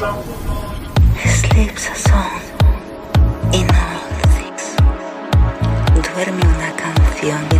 Sleeps a song in all things. Duerme una canción.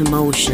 emotion.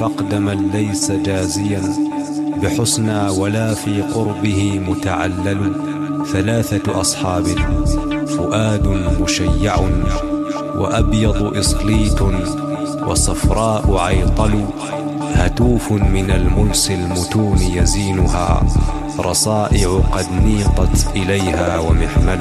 فقد من ليس جازيا بحسنى ولا في قربه متعلل ثلاثة أصحاب فؤاد مشيع وأبيض إصليت وصفراء عيطل هتوف من الملس المتون يزينها رصائع قد نيقت إليها ومحمل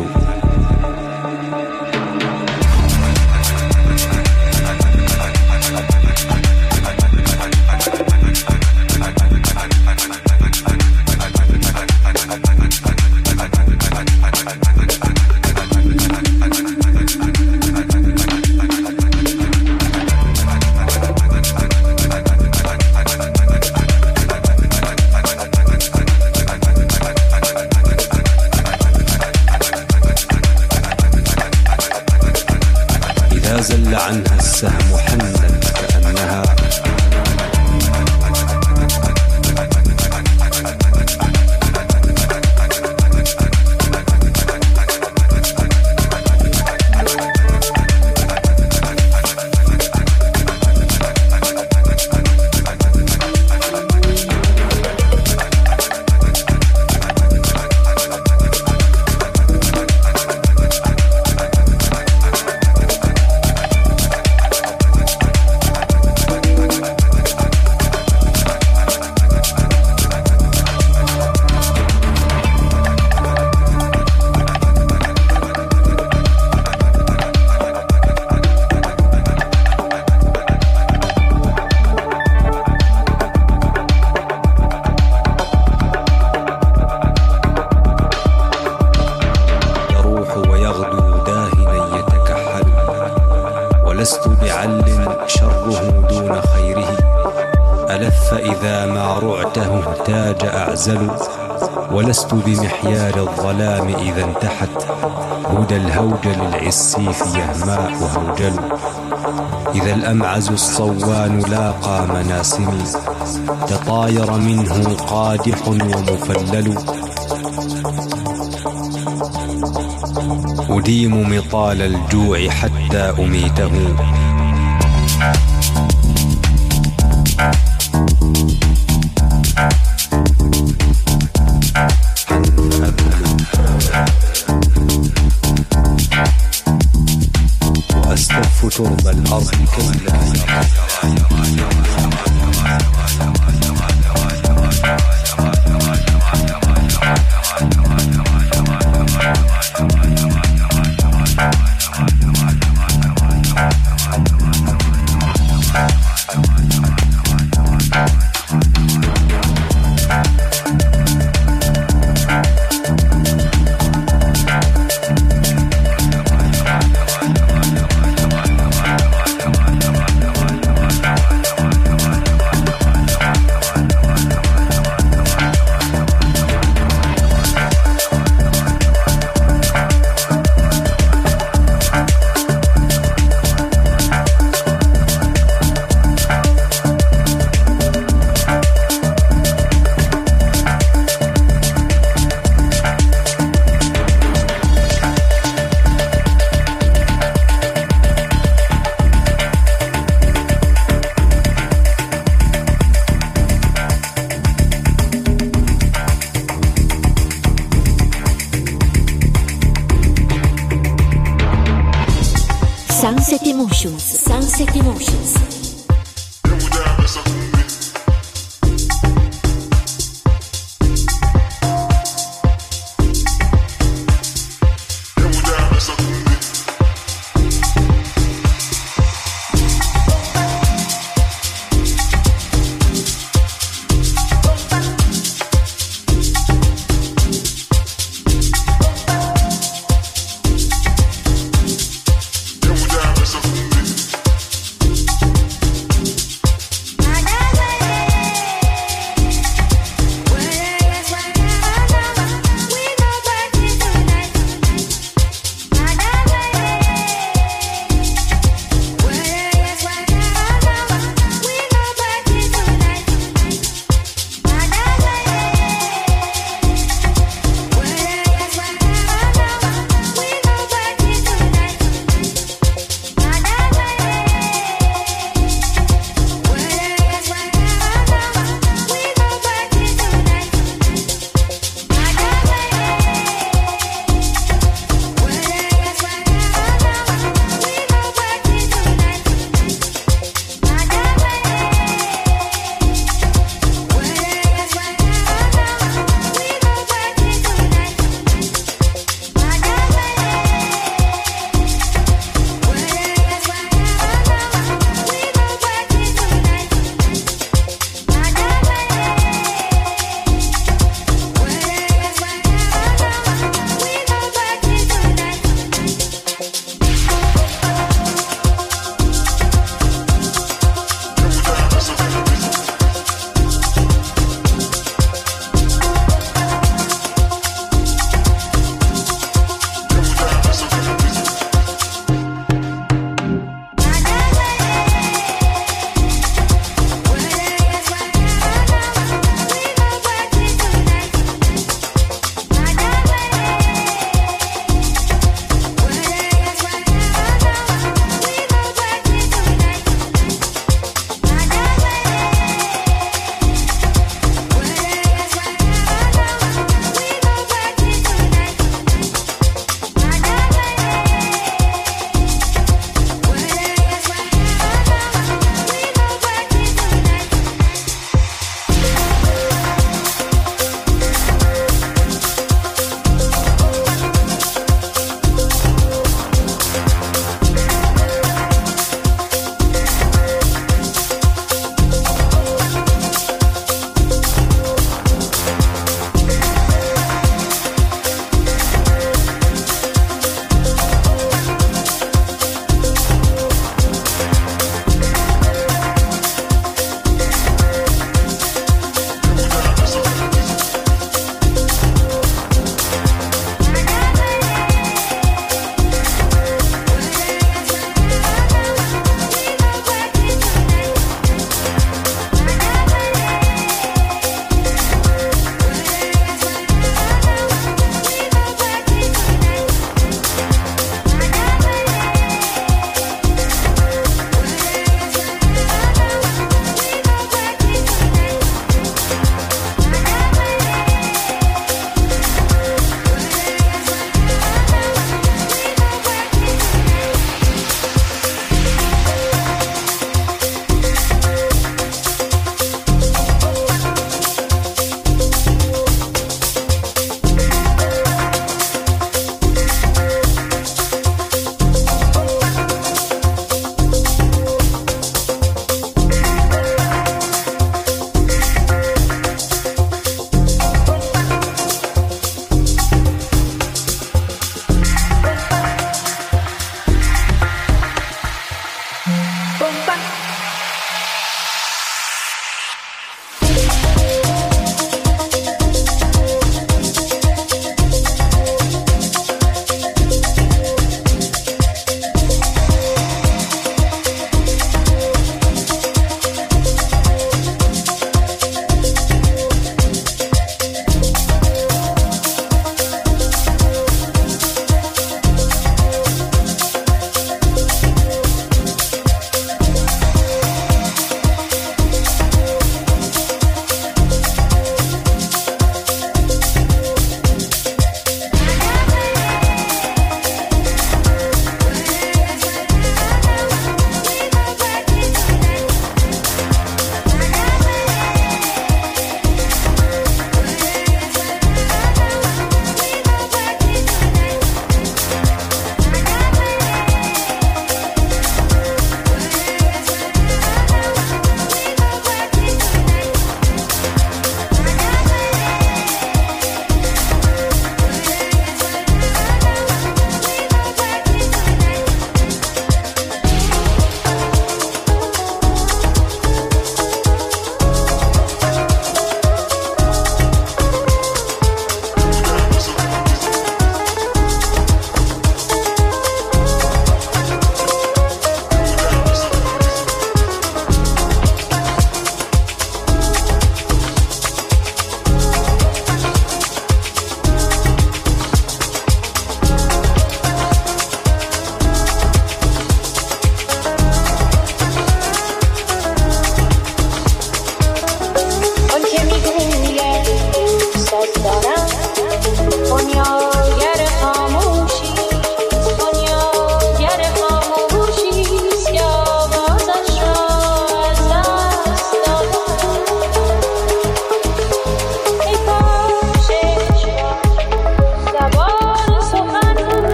الأمعز الصوان لاقى مناسمي تطاير منه قادح ومفلل. أديم مطال الجوع حتى أميته.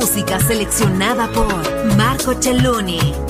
Música seleccionada por Marco Celloni.